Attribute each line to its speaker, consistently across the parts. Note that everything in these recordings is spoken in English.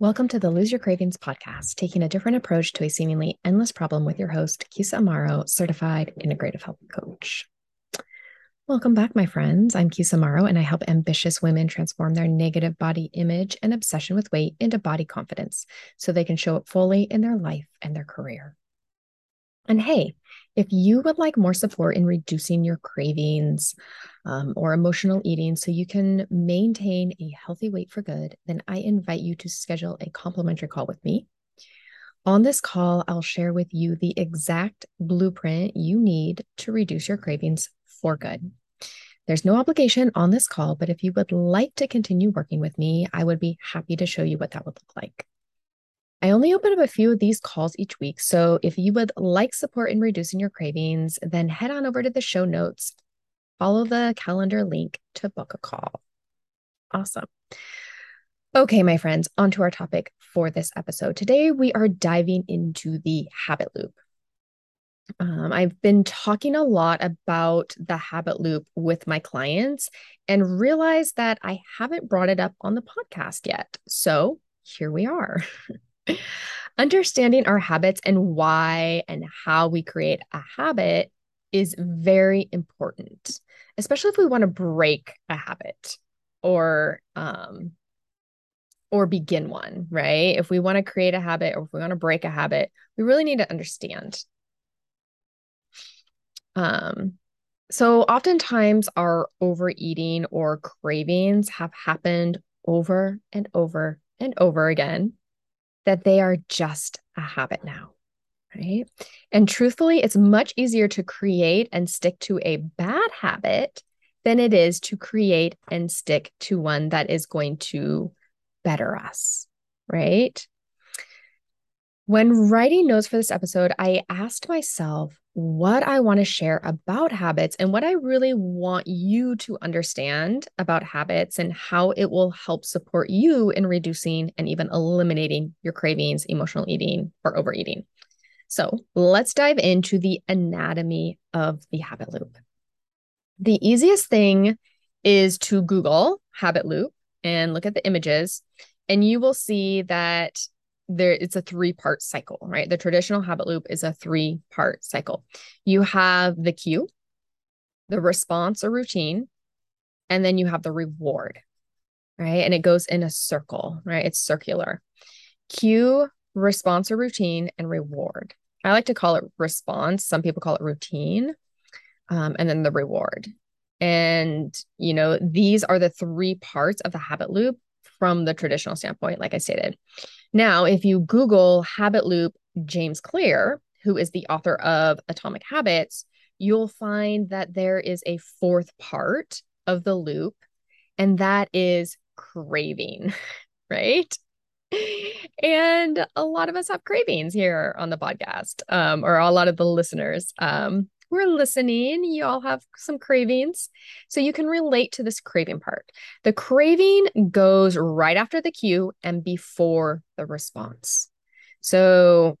Speaker 1: Welcome to the Lose Your Cravings podcast, taking a different approach to a seemingly endless problem with your host, Kisa Amaro, certified integrative health coach. Welcome back, my friends. I'm Kisa Amaro, and I help ambitious women transform their negative body image and obsession with weight into body confidence so they can show up fully in their life and their career. And hey, if you would like more support in reducing your cravings um, or emotional eating so you can maintain a healthy weight for good, then I invite you to schedule a complimentary call with me. On this call, I'll share with you the exact blueprint you need to reduce your cravings for good. There's no obligation on this call, but if you would like to continue working with me, I would be happy to show you what that would look like. I only open up a few of these calls each week. So if you would like support in reducing your cravings, then head on over to the show notes, follow the calendar link to book a call. Awesome. Okay, my friends, on to our topic for this episode. Today, we are diving into the habit loop. Um, I've been talking a lot about the habit loop with my clients and realized that I haven't brought it up on the podcast yet. So here we are. Understanding our habits and why and how we create a habit is very important, especially if we want to break a habit or um or begin one, right? If we want to create a habit or if we want to break a habit, we really need to understand. Um so oftentimes our overeating or cravings have happened over and over and over again that they are just a habit now. Right. And truthfully, it's much easier to create and stick to a bad habit than it is to create and stick to one that is going to better us. Right. When writing notes for this episode, I asked myself what I want to share about habits and what I really want you to understand about habits and how it will help support you in reducing and even eliminating your cravings, emotional eating, or overeating. So let's dive into the anatomy of the habit loop. The easiest thing is to Google habit loop and look at the images, and you will see that there it's a three part cycle right? The traditional habit loop is a three part cycle. You have the cue the response or routine and then you have the reward right? And it goes in a circle right? It's circular. Cue response or routine and reward. I like to call it response. Some people call it routine um, and then the reward. And you know these are the three parts of the habit loop from the traditional standpoint like i stated now, if you Google habit loop James Clear, who is the author of Atomic Habits, you'll find that there is a fourth part of the loop, and that is craving, right? And a lot of us have cravings here on the podcast, um, or a lot of the listeners. Um, we're listening. You all have some cravings. So you can relate to this craving part. The craving goes right after the cue and before the response. So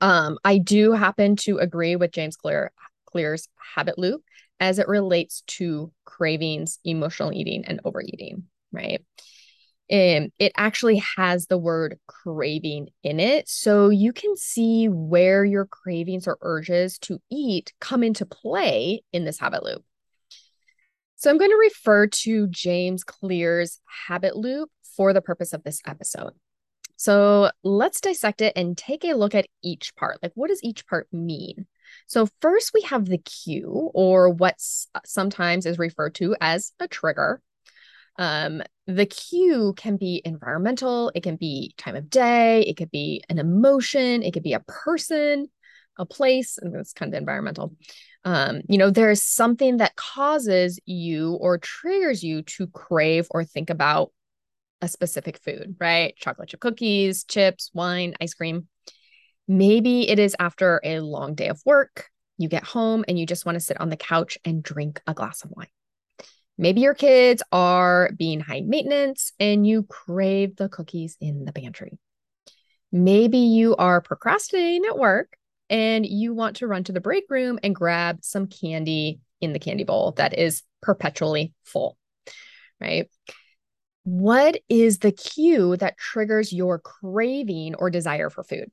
Speaker 1: um, I do happen to agree with James Clear Clear's habit loop as it relates to cravings, emotional eating, and overeating, right? Um, it actually has the word craving in it. So you can see where your cravings or urges to eat come into play in this habit loop. So I'm going to refer to James Clear's habit loop for the purpose of this episode. So let's dissect it and take a look at each part. Like, what does each part mean? So, first, we have the cue, or what sometimes is referred to as a trigger. Um, the cue can be environmental, it can be time of day, it could be an emotion, it could be a person, a place, and it's kind of environmental. Um, you know, there's something that causes you or triggers you to crave or think about a specific food, right? Chocolate chip cookies, chips, wine, ice cream. Maybe it is after a long day of work. You get home and you just want to sit on the couch and drink a glass of wine. Maybe your kids are being high maintenance and you crave the cookies in the pantry. Maybe you are procrastinating at work and you want to run to the break room and grab some candy in the candy bowl that is perpetually full, right? What is the cue that triggers your craving or desire for food?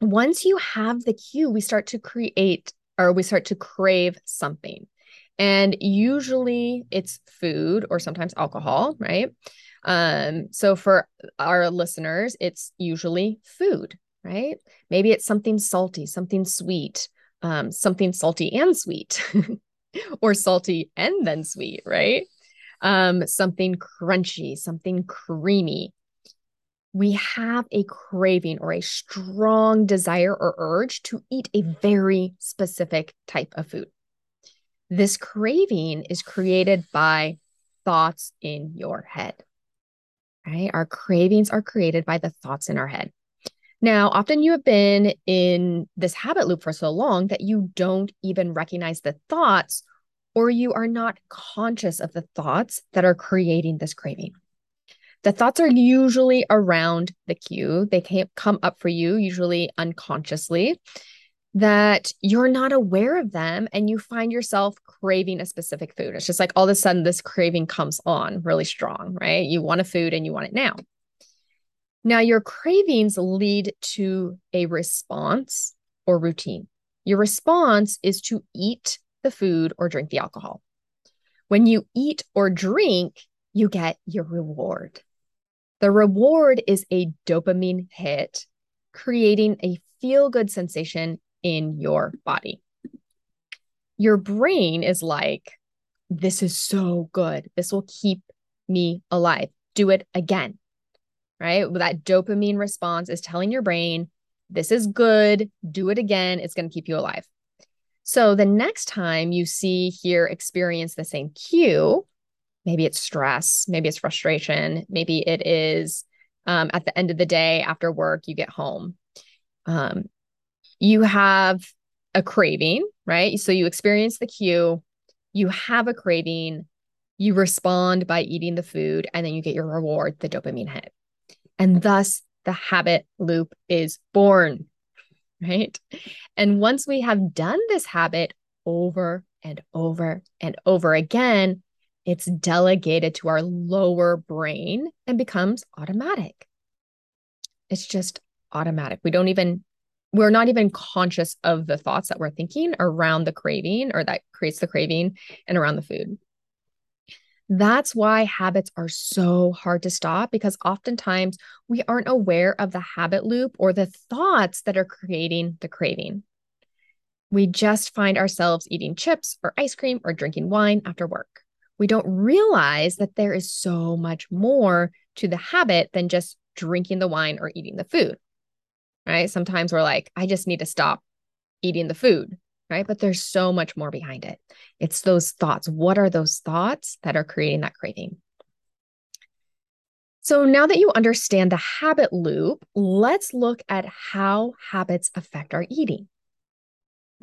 Speaker 1: Once you have the cue, we start to create or we start to crave something. And usually it's food or sometimes alcohol, right? Um, so for our listeners, it's usually food, right? Maybe it's something salty, something sweet, um, something salty and sweet, or salty and then sweet, right? Um, something crunchy, something creamy. We have a craving or a strong desire or urge to eat a very specific type of food. This craving is created by thoughts in your head. Right? Our cravings are created by the thoughts in our head. Now, often you have been in this habit loop for so long that you don't even recognize the thoughts or you are not conscious of the thoughts that are creating this craving. The thoughts are usually around the cue. They can't come up for you, usually unconsciously, that you're not aware of them and you find yourself craving a specific food. It's just like all of a sudden this craving comes on really strong, right? You want a food and you want it now. Now, your cravings lead to a response or routine. Your response is to eat the food or drink the alcohol. When you eat or drink, you get your reward. The reward is a dopamine hit, creating a feel good sensation in your body. Your brain is like, this is so good. This will keep me alive. Do it again right? That dopamine response is telling your brain, this is good, do it again, it's going to keep you alive. So the next time you see, hear, experience the same cue, maybe it's stress, maybe it's frustration, maybe it is um, at the end of the day after work, you get home. Um, you have a craving, right? So you experience the cue, you have a craving, you respond by eating the food, and then you get your reward, the dopamine hit. And thus the habit loop is born, right? And once we have done this habit over and over and over again, it's delegated to our lower brain and becomes automatic. It's just automatic. We don't even, we're not even conscious of the thoughts that we're thinking around the craving or that creates the craving and around the food. That's why habits are so hard to stop because oftentimes we aren't aware of the habit loop or the thoughts that are creating the craving. We just find ourselves eating chips or ice cream or drinking wine after work. We don't realize that there is so much more to the habit than just drinking the wine or eating the food. Right? Sometimes we're like, I just need to stop eating the food right? But there's so much more behind it. It's those thoughts. What are those thoughts that are creating that craving? So now that you understand the habit loop, let's look at how habits affect our eating.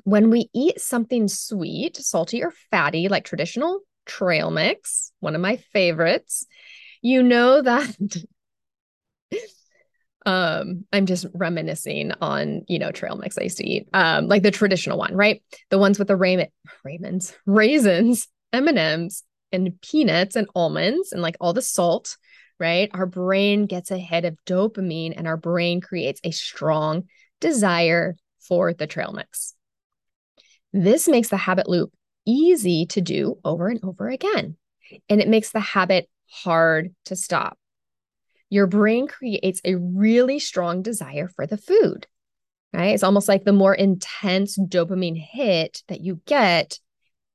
Speaker 1: When we eat something sweet, salty, or fatty, like traditional trail mix, one of my favorites, you know that um i'm just reminiscing on you know trail mix i used to eat um like the traditional one right? The ones with the raymond raymonds raisins m&ms and peanuts and almonds and like all the salt right? Our brain gets a hit of dopamine and our brain creates a strong desire for the trail mix. This makes the habit loop easy to do over and over again and it makes the habit hard to stop your brain creates a really strong desire for the food. Right? It's almost like the more intense dopamine hit that you get,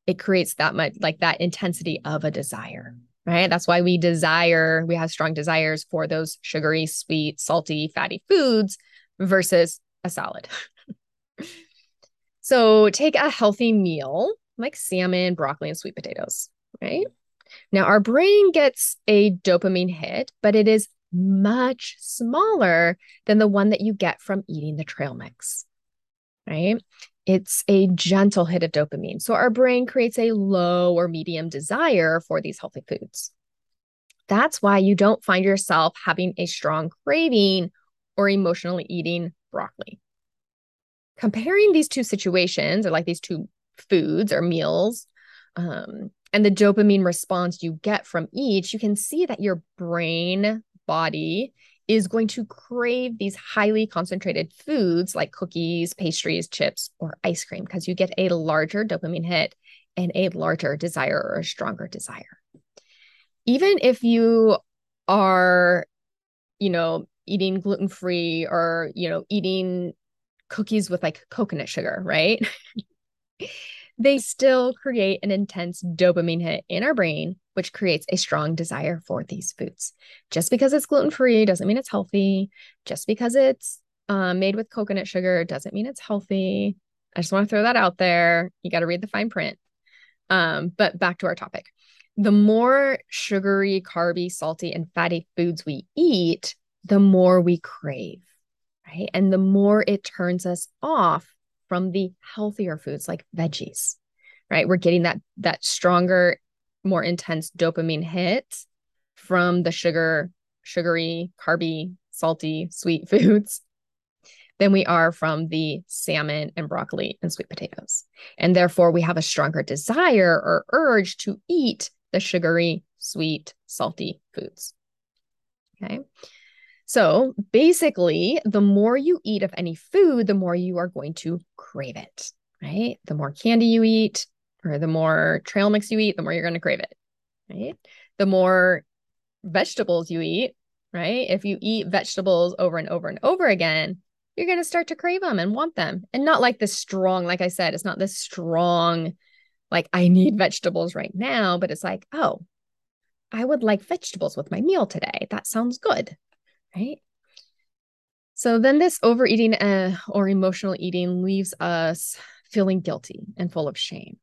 Speaker 1: it creates that much like that intensity of a desire. Right? That's why we desire, we have strong desires for those sugary, sweet, salty, fatty foods versus a salad. so take a healthy meal like salmon, broccoli, and sweet potatoes, right? Now, our brain gets a dopamine hit, but it is much smaller than the one that you get from eating the trail mix, right? It's a gentle hit of dopamine. So our brain creates a low or medium desire for these healthy foods. That's why you don't find yourself having a strong craving or emotionally eating broccoli. Comparing these two situations or like these two foods or meals, um, and the dopamine response you get from each, you can see that your brain body is going to crave these highly concentrated foods like cookies, pastries, chips, or ice cream because you get a larger dopamine hit and a larger desire or a stronger desire. Even if you are, you know, eating gluten free or, you know, eating cookies with like coconut sugar, right? they still create an intense dopamine hit in our brain, which creates a strong desire for these foods. Just because it's gluten free doesn't mean it's healthy. Just because it's uh, made with coconut sugar doesn't mean it's healthy. I just want to throw that out there. You got to read the fine print. Um, but back to our topic. The more sugary, carby, salty, and fatty foods we eat, the more we crave, right? And the more it turns us off from the healthier foods like veggies, right? We're getting that that stronger, more intense dopamine hit from the sugar, sugary, carby, salty, sweet foods than we are from the salmon and broccoli and sweet potatoes. And therefore, we have a stronger desire or urge to eat the sugary, sweet, salty foods. Okay. So basically, the more you eat of any food, the more you are going to crave it, right? The more candy you eat or the more trail mix you eat, the more you're going to crave it, right? The more vegetables you eat, right? If you eat vegetables over and over and over again, you're going to start to crave them and want them. And not like this strong, like I said, it's not this strong, like I need vegetables right now, but it's like, oh, I would like vegetables with my meal today. That sounds good, right? So then this overeating uh, or emotional eating leaves us feeling guilty and full of shame,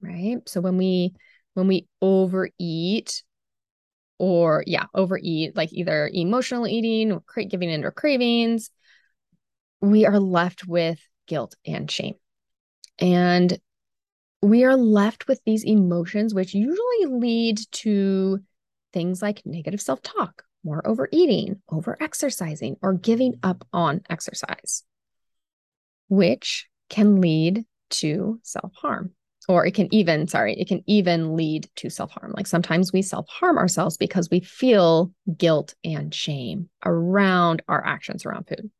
Speaker 1: right? So when we when we overeat or yeah, overeat like either emotional eating or cra- giving in into cravings, we are left with guilt and shame. And we are left with these emotions which usually lead to things like negative self-talk more overeating, over exercising, or giving up on exercise, which can lead to self harm. Or it can even, sorry, it can even lead to self harm. Like sometimes we self harm ourselves because we feel guilt and shame around our actions around food.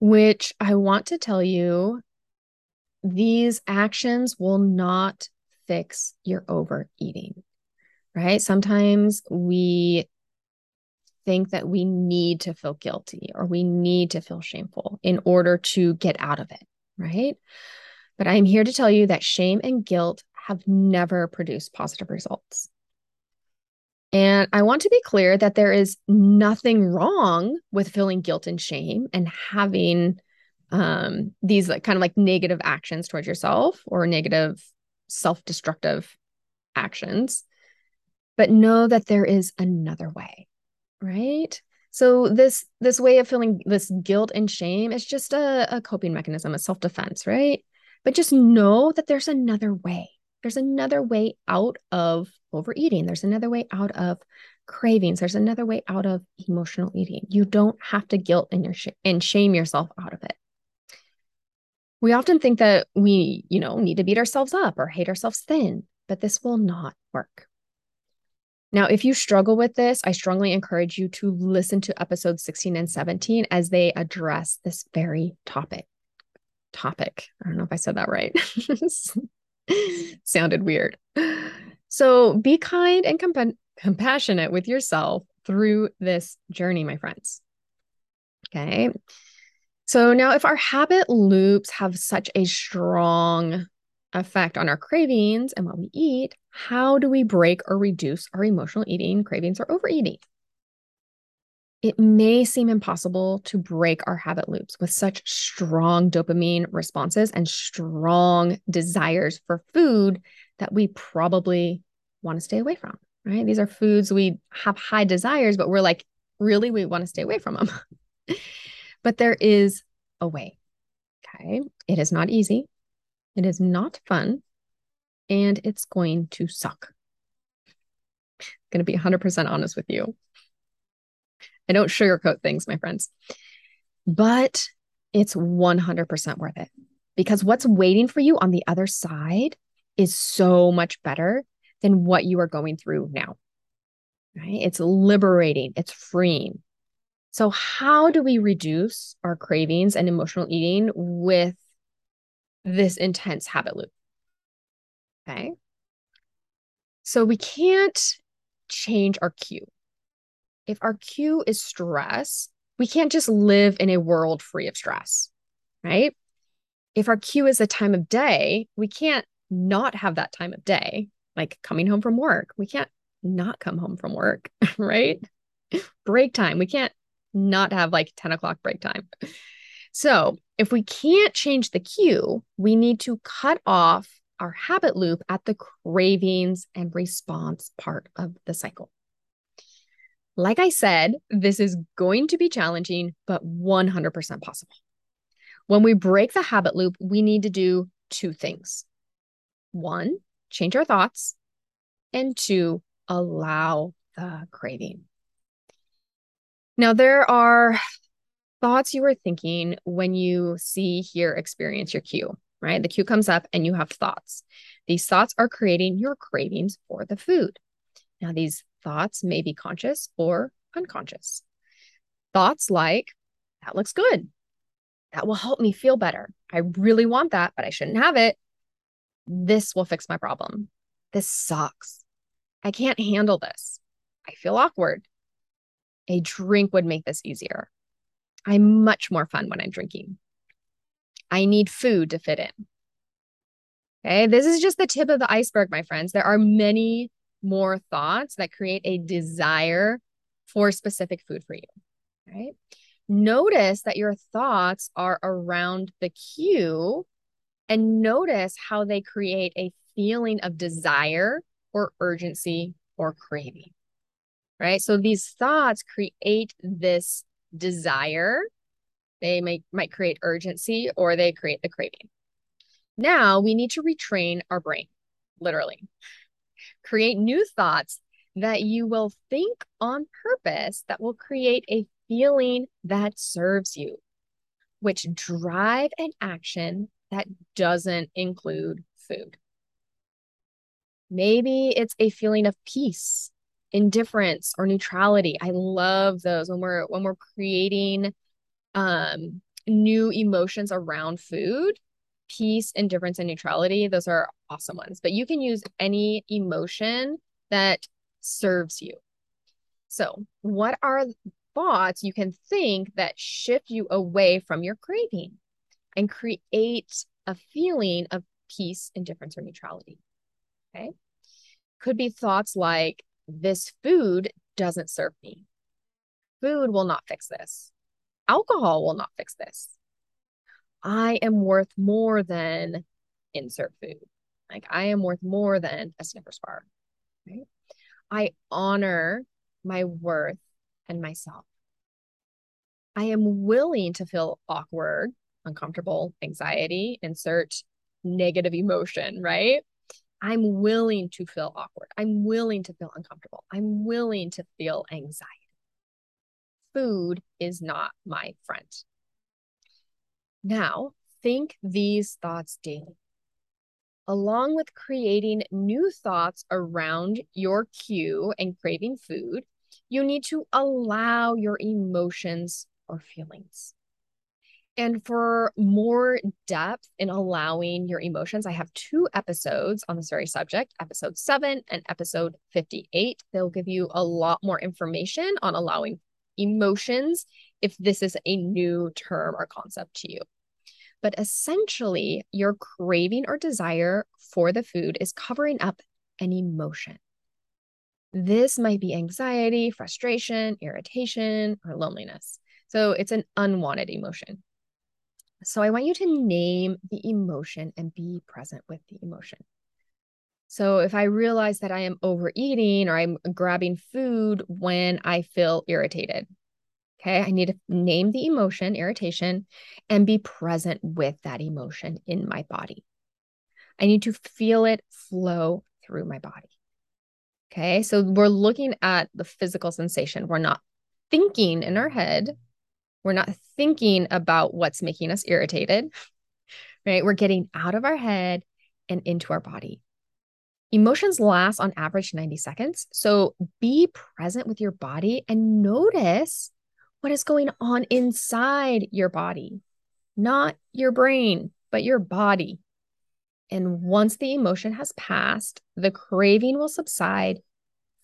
Speaker 1: Which I want to tell you, these actions will not fix your overeating right? Sometimes we think that we need to feel guilty or we need to feel shameful in order to get out of it, right? But I'm here to tell you that shame and guilt have never produced positive results. And I want to be clear that there is nothing wrong with feeling guilt and shame and having um, these like, kind of like negative actions towards yourself or negative self destructive actions but know that there is another way right? So this this way of feeling this guilt and shame is just a, a coping mechanism a self-defense right? But just know that there's another way. There's another way out of overeating. There's another way out of cravings. There's another way out of emotional eating. You don't have to guilt and your sh- and shame yourself out of it. We often think that we you know need to beat ourselves up or hate ourselves thin but this will not work now, if you struggle with this, I strongly encourage you to listen to episodes 16 and 17 as they address this very topic. Topic. I don't know if I said that right. Sounded weird. So be kind and comp- compassionate with yourself through this journey, my friends. Okay. So now, if our habit loops have such a strong effect on our cravings and what we eat, how do we break or reduce our emotional eating, cravings, or overeating? It may seem impossible to break our habit loops with such strong dopamine responses and strong desires for food that we probably want to stay away from, right? These are foods we have high desires, but we're like, really, we want to stay away from them. but there is a way. Okay. It is not easy. It is not fun and it's going to suck. I'm going to be 100% honest with you. I don't sugarcoat things, my friends, but it's 100% worth it because what's waiting for you on the other side is so much better than what you are going through now. Right? It's liberating, it's freeing. So, how do we reduce our cravings and emotional eating with this intense habit loop? Okay. So, we can't change our cue. If our cue is stress, we can't just live in a world free of stress, right? If our cue is a time of day, we can't not have that time of day, like coming home from work. We can't not come home from work, right? break time. We can't not have like 10 o'clock break time. So if we can't change the cue, we need to cut off our habit loop at the cravings and response part of the cycle. Like I said, this is going to be challenging, but 100% possible. When we break the habit loop, we need to do two things one, change our thoughts, and two, allow the craving. Now, there are thoughts you are thinking when you see, hear, experience your cue, right? The cue comes up and you have thoughts. These thoughts are creating your cravings for the food. Now, these thoughts may be conscious or unconscious. Thoughts like, that looks good. That will help me feel better. I really want that, but I shouldn't have it. This will fix my problem. This sucks. I can't handle this. I feel awkward. A drink would make this easier. I'm much more fun when I'm drinking. I need food to fit in. Okay, this is just the tip of the iceberg, my friends. There are many more thoughts that create a desire for specific food for you. Right? Notice that your thoughts are around the cue and notice how they create a feeling of desire or urgency or craving. Right? So these thoughts create this desire. They might create urgency or they create the craving. Now we need to retrain our brain, literally. Create new thoughts that you will think on purpose that will create a feeling that serves you, which drive an action that doesn't include food. Maybe it's a feeling of peace, indifference, or neutrality. I love those when we're when we're creating um new emotions around food. Peace, indifference, and neutrality, those are awesome ones. But you can use any emotion that serves you. So, what are thoughts you can think that shift you away from your craving and create a feeling of peace, indifference, or neutrality? Okay. Could be thoughts like, this food doesn't serve me. Food will not fix this. Alcohol will not fix this. I am worth more than insert food. Like I am worth more than a Snickers bar. Right? I honor my worth and myself. I am willing to feel awkward, uncomfortable, anxiety, insert negative emotion, right? I'm willing to feel awkward. I'm willing to feel uncomfortable. I'm willing to feel anxiety. Food is not my friend. Now, think these thoughts daily. Along with creating new thoughts around your cue and craving food, you need to allow your emotions or feelings. And for more depth in allowing your emotions, I have two episodes on this very subject, episode seven and episode 58. They'll give you a lot more information on allowing emotions if this is a new term or concept to you. But essentially, your craving or desire for the food is covering up an emotion. This might be anxiety, frustration, irritation, or loneliness. So it's an unwanted emotion. So I want you to name the emotion and be present with the emotion. So if I realize that I am overeating or I'm grabbing food when I feel irritated, okay, I need to name the emotion, irritation, and be present with that emotion in my body. I need to feel it flow through my body. Okay, so we're looking at the physical sensation. We're not thinking in our head we're not thinking about what's making us irritated, right? We're getting out of our head and into our body. Emotions last on average 90 seconds. So be present with your body and notice what is going on inside your body, not your brain, but your body. And once the emotion has passed, the craving will subside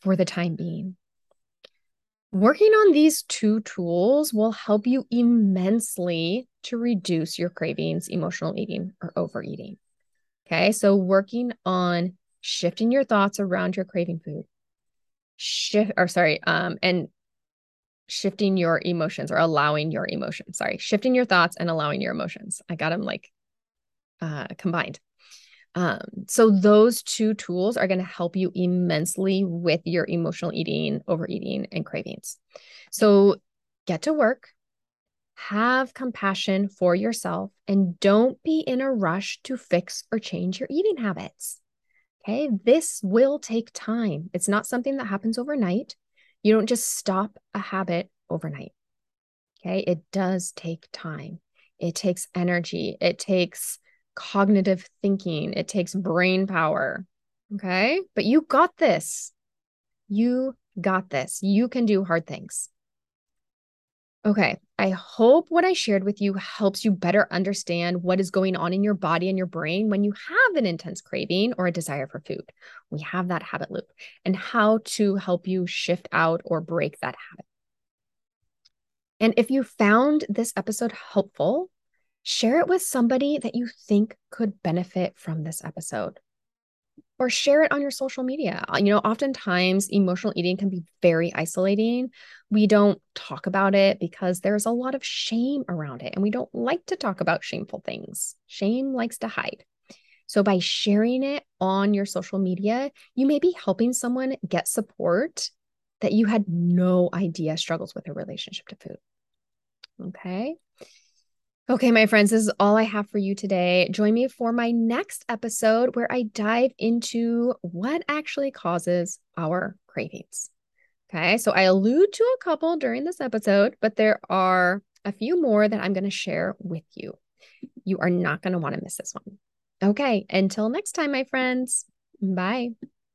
Speaker 1: for the time being. Working on these two tools will help you immensely to reduce your cravings, emotional eating, or overeating. Okay, so working on shifting your thoughts around your craving food, shift or sorry, um, and shifting your emotions or allowing your emotions. Sorry, shifting your thoughts and allowing your emotions. I got them like uh, combined. Um, so those two tools are going to help you immensely with your emotional eating, overeating, and cravings. So get to work, have compassion for yourself, and don't be in a rush to fix or change your eating habits. Okay, this will take time. It's not something that happens overnight. You don't just stop a habit overnight. Okay, it does take time. It takes energy. It takes cognitive thinking, it takes brain power. Okay. But you got this. You got this. You can do hard things. Okay. I hope what I shared with you helps you better understand what is going on in your body and your brain when you have an intense craving or a desire for food. We have that habit loop and how to help you shift out or break that habit. And if you found this episode helpful, share it with somebody that you think could benefit from this episode or share it on your social media. Uh, you know, oftentimes emotional eating can be very isolating. We don't talk about it because there's a lot of shame around it, and we don't like to talk about shameful things. Shame likes to hide. So, by sharing it on your social media, you may be helping someone get support that you had no idea struggles with a relationship to food. Okay. Okay, my friends, this is all I have for you today. Join me for my next episode where I dive into what actually causes our cravings. Okay, so I allude to a couple during this episode, but there are a few more that I'm going to share with you. You are not going to want to miss this one. Okay, until next time, my friends. Bye.